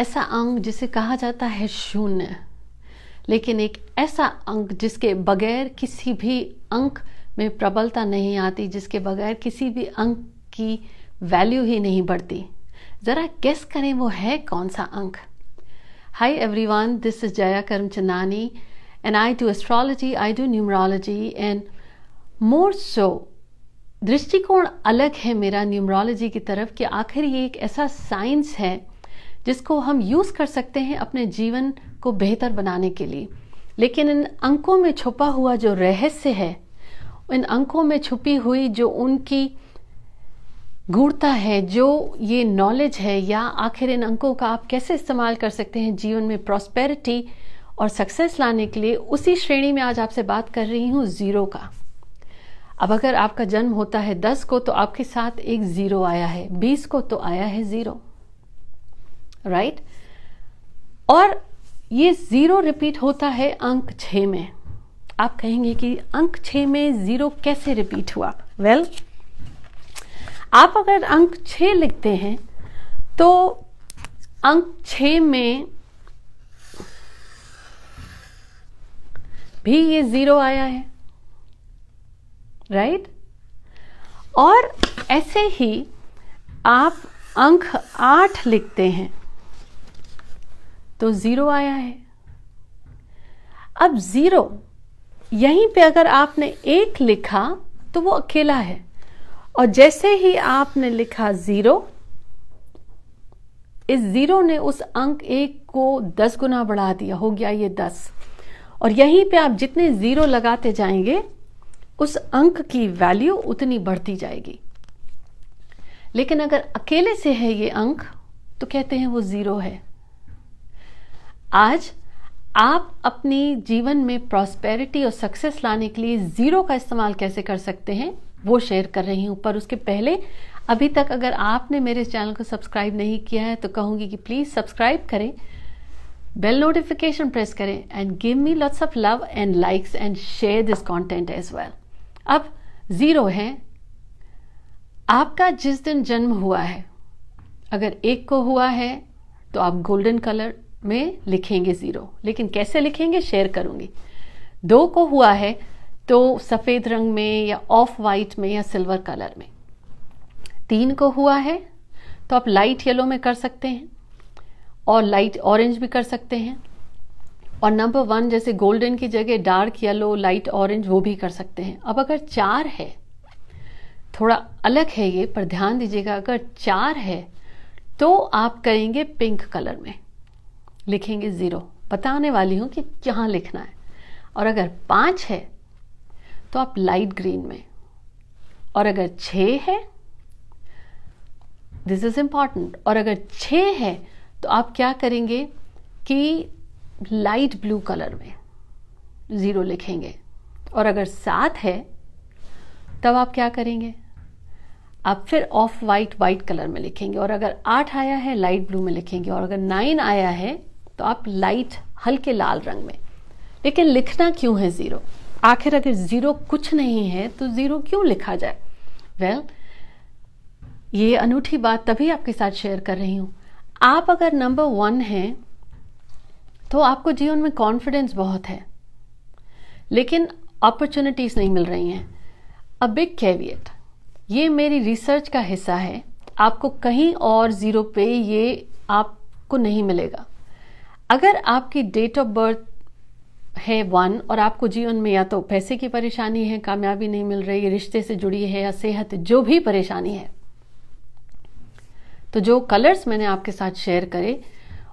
ऐसा अंक जिसे कहा जाता है शून्य। लेकिन एक ऐसा अंक जिसके बगैर किसी भी अंक में प्रबलता नहीं आती, जिसके बगैर किसी भी अंक की वैल्यू ही नहीं बढ़ती। ज़रा गेस करें वो है कौन सा अंक? Hi everyone this is Jaya Karamchandani and I do astrology I do numerology and more so दृष्टिकोण अलग है मेरा न्यूमरोलॉजी की तरफ़ कि आखिर ये एक ऐसा साइंस है जिसको हम यूज़ कर सकते हैं अपने जीवन को बेहतर बनाने के लिए। लेकिन इन अंकों में छुपा हुआ जो रहस्य है, इन अंकों में छुपी हुई जो उनकी गूढ़ता है, जो ये नॉलेज है, या आखिर इन अंकों का आप कैसे इस्तेमाल कर सकते हैं जीवन में प्रॉस्पेरिटी और सक्सेस लाने के लिए, उसी श्रेणी में आज आपसे बात कर रही हूँ ज़ीरो का। अब अगर आपका जन्म होता है दस को तो आपके साथ एक ज़ीरो आया है, बीस को तो आया है ज़ीरो राइट और ये ज़ीरो रिपीट होता है अंक छ में। आप कहेंगे कि अंक छ में ज़ीरो कैसे रिपीट हुआ? वेल well, आप अगर अंक छ लिखते हैं तो अंक छ में भी ये ज़ीरो आया है राइट और ऐसे ही आप अंक आठ लिखते हैं तो ज़ीरो आया है। अब ज़ीरो, यहीं पे अगर आपने एक लिखा तो वो अकेला है। और जैसे ही आपने लिखा ज़ीरो, इस ज़ीरो ने उस अंक एक को दस गुना बढ़ा दिया, हो गया ये दस। और यहीं पे आप जितने ज़ीरो लगाते जाएँगे, उस अंक की वैल्यू उतनी बढ़ती जाएगी। लेकिन अगर अकेले से है ये अंक तो कहते हैं वो ज़ीरो है। आज आप अपने जीवन में प्रॉस्पेरिटी और सक्सेस लाने के लिए ज़ीरो का इस्तेमाल कैसे कर सकते हैं, वो शेयर कर रही हूँ। पर उसके पहले, अभी तक अगर आपने मेरे चैनल को सब्सक्राइब नहीं किया है तो कहूँगी कि प्लीज़ सब्सक्राइब करें बेल नोटिफिकेशन प्रेस करें and give me lots of love and likes and share this content as well अब ज़ीरो है। आपका जिस दिन जन्म हुआ है, अगर एक को हुआ है तो आप गोल्डन कलर में लिखेंगे ज़ीरो। लेकिन कैसे लिखेंगे? शेयर करूँगी। दो को हुआ है तो सफ़ेद रंग में या ऑफ़ वाइट में या सिल्वर कलर में। तीन को हुआ है तो आप लाइट येलो में कर सकते हैं और लाइट ऑरेंज भी कर सकते हैं। और नंबर वन जैसे गोल्डन की जगह डार्क येलो लाइट ऑरेंज वो भी कर सकते हैं। अब अगर चार है, थोड़ा अलग है ये, पर ध्यान दीजिएगा, अगर चार है तो आप करेंगे पिंक कलर में। लिखेंगे ज़ीरो। बताने वाली हूँ कि कहाँ लिखना है। और अगर पाँच है तो आप लाइट ग्रीन में। और अगर छ है दिस इज़ इंपॉर्टेंट और अगर छ है तो आप क्या करेंगे कि लाइट ब्लू कलर में ज़ीरो लिखेंगे। और अगर सात है, तब आप क्या करेंगे? आप फिर ऑफ़ वाइट वाइट कलर में लिखेंगे। और अगर आठ आया है लाइट ब्लू में लिखेंगे। और अगर नाइन आया है तो आप लाइट हल्के लाल रंग में। लेकिन लिखना क्यों है ज़ीरो आखिर अगर ज़ीरो कुछ नहीं है तो ज़ीरो क्यों लिखा जाए? वेल well, ये अनूठी बात तभी आपके साथ शेयर कर रही हूँ। आप अगर नंबर वन हैं तो आपको जीवन में कॉन्फिडेंस बहुत है। लेकिन अपॉर्चुनिटीज़ नहीं मिल रही हैं। अ बिग कैवियट ये मेरी रिसर्च का हिस्सा है। आपको कहीं और ज़ीरो पे ये आपको नहीं मिलेगा। अगर आपकी डेट ऑफ़ बर्थ है वन और आपको जीवन में या तो पैसे की परेशानी है, कामयाबी नहीं मिल रही, रिश्ते से जुड़ी है या सेहत, जो भी परेशानी है तो जो कलर्स मैंने आपके साथ शेयर करे,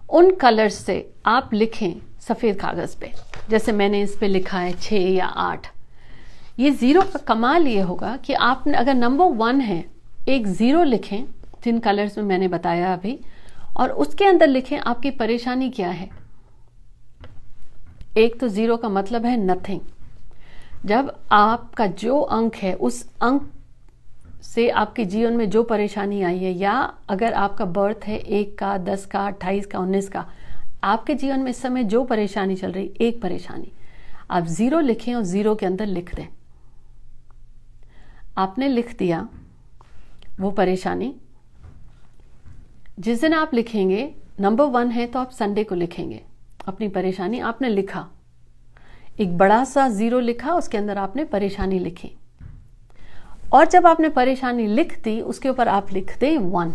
उन कलर्स से आप लिखें सफ़ेद कागज़ पे। जैसे मैंने इस पे लिखा है छ या आठ। ये ज़ीरो का कमाल ये होगा कि आप अगर नंबर वन है, एक ज़ीरो लिखें, जिन कलर्स में मैंने बताया अभी और उसके अंदर लिखें आपकी परेशानी क्या है। एक तो ज़ीरो का मतलब है नथिंग जब आपका जो अंक है, उस अंक से आपके जीवन में जो परेशानी आई है, या अगर आपका बर्थ है एक का, दस का, अट्ठाईस का, उन्नीस का, आपके जीवन में इस समय जो परेशानी चल रही, एक परेशानी। आप ज़ीरो लिखें और ज़ीरो के अंदर लिख दें। आपने लिख दिया वो परेशानी जिस दिन आप लिखेंगे नंबर वन है तो आप संडे को लिखेंगे। अपनी परेशानी आपने लिखा। एक बड़ा सा ज़ीरो लिखा, उसके अंदर आपने परेशानी लिखी। और जब आपने परेशानी लिख दी, उसके ऊपर आप लिख दें वन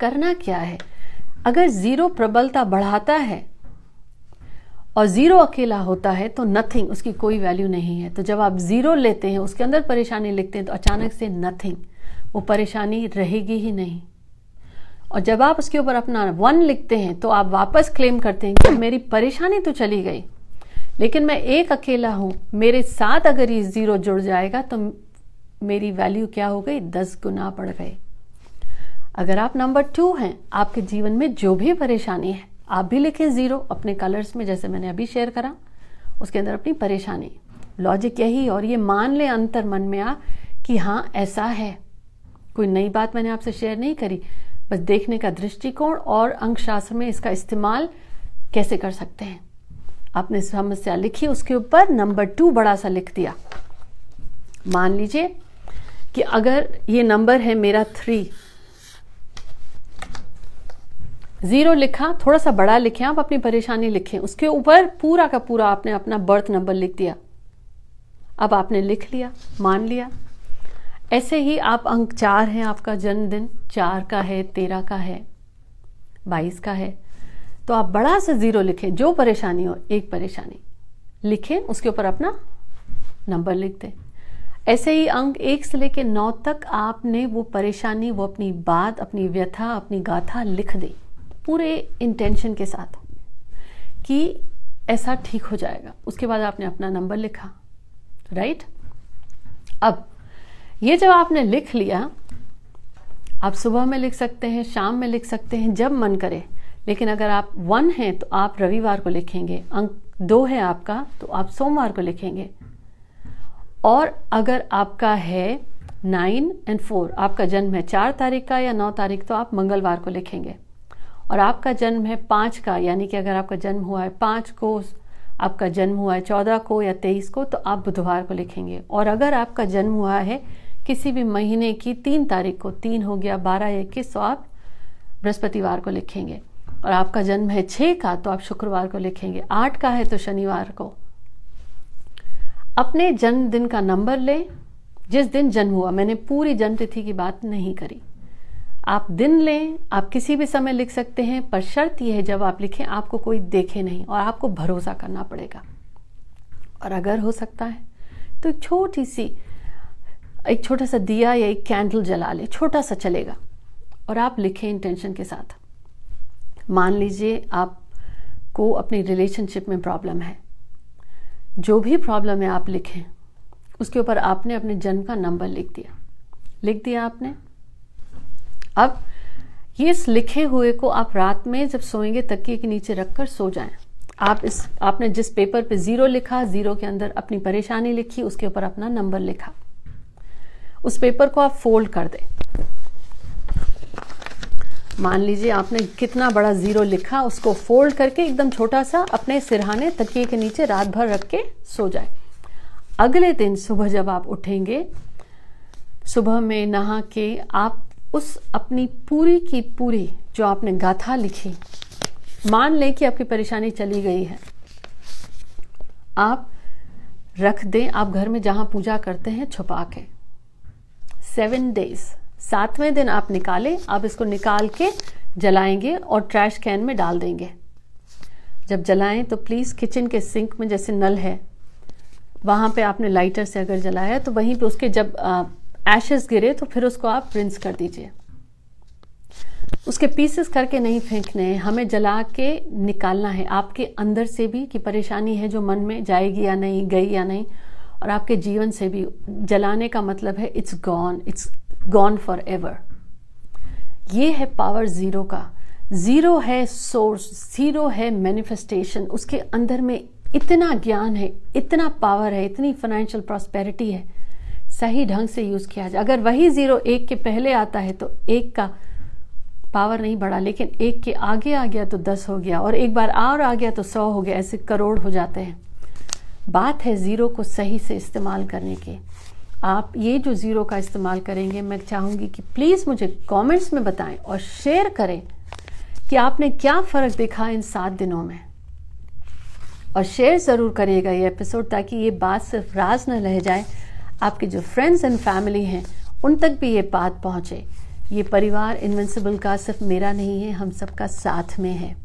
करना क्या है? अगर ज़ीरो प्रबलता बढ़ाता है और ज़ीरो अकेला होता है तो नथिंग उसकी कोई वैल्यू नहीं है। तो जब आप ज़ीरो लेते हैं, उसके अंदर परेशानी लिखते हैं तो अचानक से नथिंग वो परेशानी रहेगी ही नहीं। और जब आप उसके ऊपर अपना वन लिखते हैं तो आप वापस क्लेम करते हैं कि मेरी परेशानी तो चली गई। लेकिन मैं एक अकेला हूँ, मेरे साथ अगर ये ज़ीरो जुड़ जाएगा तो मेरी वैल्यू क्या हो गई? दस गुना बढ़ गई। अगर आप नंबर टू हैं, आपके जीवन में जो भी परेशानी है, आप भी लिखें ज़ीरो अपने कलर्स में, जैसे मैंने अभी शेयर करा। उसके अंदर अपनी परेशानी। लॉजिक यही, और ये मान ले अंतर मन में आ, कि हाँ ऐसा है। कोई नई बात मैंने आपसे शेयर नहीं करी, बस देखने का दृष्टिकोण और अंक शास्त्र में इसका इस्तेमाल कैसे कर सकते हैं। आपने समस्या लिखी, उसके ऊपर नंबर टू बड़ा सा लिख दिया। मान लीजिए कि अगर ये नंबर है मेरा थ्री ज़ीरो लिखा, थोड़ा सा बड़ा लिखे, आप अपनी परेशानी लिखें, उसके ऊपर पूरा का पूरा आपने अपना बर्थ नंबर लिख दिया। अब आपने लिख लिया, मान लिया। ऐसे ही आप अंक चार हैं, आपका जन्मदिन चार का है, तेरह का है, बाईस का है। तो आप बड़ा सा ज़ीरो लिखें, जो परेशानी हो, एक परेशानी। लिखें, उसके ऊपर अपना नंबर लिख दें। ऐसे ही अंक एक से लेकर नौ तक आपने वो परेशानी, वो अपनी बात, अपनी व्यथा, अपनी गाथा लिख दी, पूरे इंटेंशन के साथ, कि ऐसा ठीक हो जाएगा। उसके बाद आपने अपना नंबर लिखा राइट अब ये जब आपने लिख लिया, आप सुबह में लिख सकते हैं, शाम में लिख सकते हैं, जब मन करे। लेकिन अगर आप वन हैं तो आप रविवार को लिखेंगे। अंक दो है आपका तो आप सोमवार को लिखेंगे। और अगर आपका है नाइन एंड फोर आपका जन्म है चार तारीख का या नौ तारीख तो आप मंगलवार को लिखेंगे। और आपका जन्म है पाँच का, यानी कि अगर आपका जन्म हुआ है पाँच को, आपका जन्म हुआ है चौदह को या तेईस को तो आप बुधवार को लिखेंगे। और अगर आपका जन्म हुआ है किसी भी महीने की तीन तारीख को, तीन हो गया, बारह इक्कीस तो आप बृहस्पतिवार को लिखेंगे। और आपका जन्म है छः का तो आप शुक्रवार को लिखेंगे। आठ का है तो शनिवार को। अपने जन्मदिन का नंबर लें। जिस दिन जन्म हुआ, मैंने पूरी जन्म तिथि की बात नहीं करी। आप दिन लें, आप किसी भी समय लिख सकते हैं, पर शर्त यह है, जब आप लिखें, आपको कोई देखे नहीं, और आपको भरोसा करना पड़ेगा। और अगर हो सकता है तो एक छोटी सी एक छोटा सा दिया या एक कैंडल जला ले, छोटा सा चलेगा। और आप लिखें इंटेंशन के साथ। मान लीजिए आपको अपनी रिलेशनशिप में प्रॉब्लम है। जो भी प्रॉब्लम है आप लिखें। उसके ऊपर आपने अपने जन्म का नंबर लिख दिया। लिख दिया आपने? अब ये इस लिखे हुए को आप रात में जब सोएँगे तकिए के नीचे रखकर सो जाएँ। आप इस, आपने जिस पेपर पे ज़ीरो लिखा ज़ीरो के अंदर अपनी परेशानी लिखी, उसके ऊपर अपना नंबर लिखा। उस पेपर को आप फोल्ड कर दें। मान लीजिए आपने कितना बड़ा ज़ीरो लिखा, उसको फोल्ड करके एकदम छोटा सा अपने सिरहाने तकिए के नीचे रात भर रख के सो जाए। अगले दिन सुबह जब आप उठेंगे, सुबह में नहा के आप उस अपनी पूरी की पूरी जो आपने गाथा लिखी, मान लें कि आपकी परेशानी चली गई है। आप रख दें, आप घर में जहाँ पूजा करते हैं, छुपा के। Seven days. सातवें दिन आप निकालें, आप इसको निकाल के जलाएँगे और ट्रैश कैन में डाल देंगे। जब जलाएँ तो प्लीज़ किचन के सिंक में जैसे नल है, वहाँ पे आपने लाइटर से अगर जलाया तो वहीं पे उसके जब एशेस गिरे तो फिर उसको आप रिंस कर दीजिए। उसके पीसेस करके नहीं फेंकने हैं हमें जला के निकालना है। आपके अंदर से भी कि परेशानी है जो मन में जाएगी या नहीं, गई या नहीं और आपके जीवन से भी जलाने का मतलब है it's gone it's gone for ever ये है पावर ज़ीरो का. ज़ीरो है सोर्स ज़ीरो है मैनिफेस्टेशन उसके अंदर में इतना ज्ञान है, इतना पावर है, इतनी फाइनेंशियल प्रॉस्पेरिटी है. सही ढंग से यूज़ किया जाए. अगर वही ज़ीरो एक के पहले आता है तो एक का पावर नहीं बढ़ा, लेकिन एक के आगे आ गया तो दस हो गया, और एक बार और आ गया तो सौ हो गया, ऐसे करोड़ हो जाते हैं. बात है ज़ीरो को सही से इस्तेमाल करने की। आप ये जो ज़ीरो का इस्तेमाल करेंगे, मैं चाहूँगी कि प्लीज़ मुझे कमेंट्स में बताएँ और शेयर करें कि आपने क्या फ़र्क देखा इन सात दिनों में। और शेयर ज़रूर करिएगा ये एपिसोड ताकि ये बात सिर्फ़ राज न रह जाए, आपके जो फ्रेंड्स एंड फैमिली हैं, उन तक भी ये बात पहुँचे। ये परिवार इन्विंसिबल का सिर्फ़ मेरा नहीं है, हम सबका साथ में है।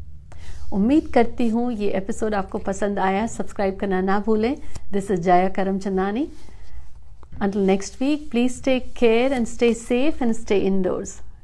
उम्मीद करती हूँ ये एपिसोड आपको पसंद आया। सब्सक्राइब करना ना भूलें। This is Jaya Karamchandani until next week please take care and stay safe and stay indoors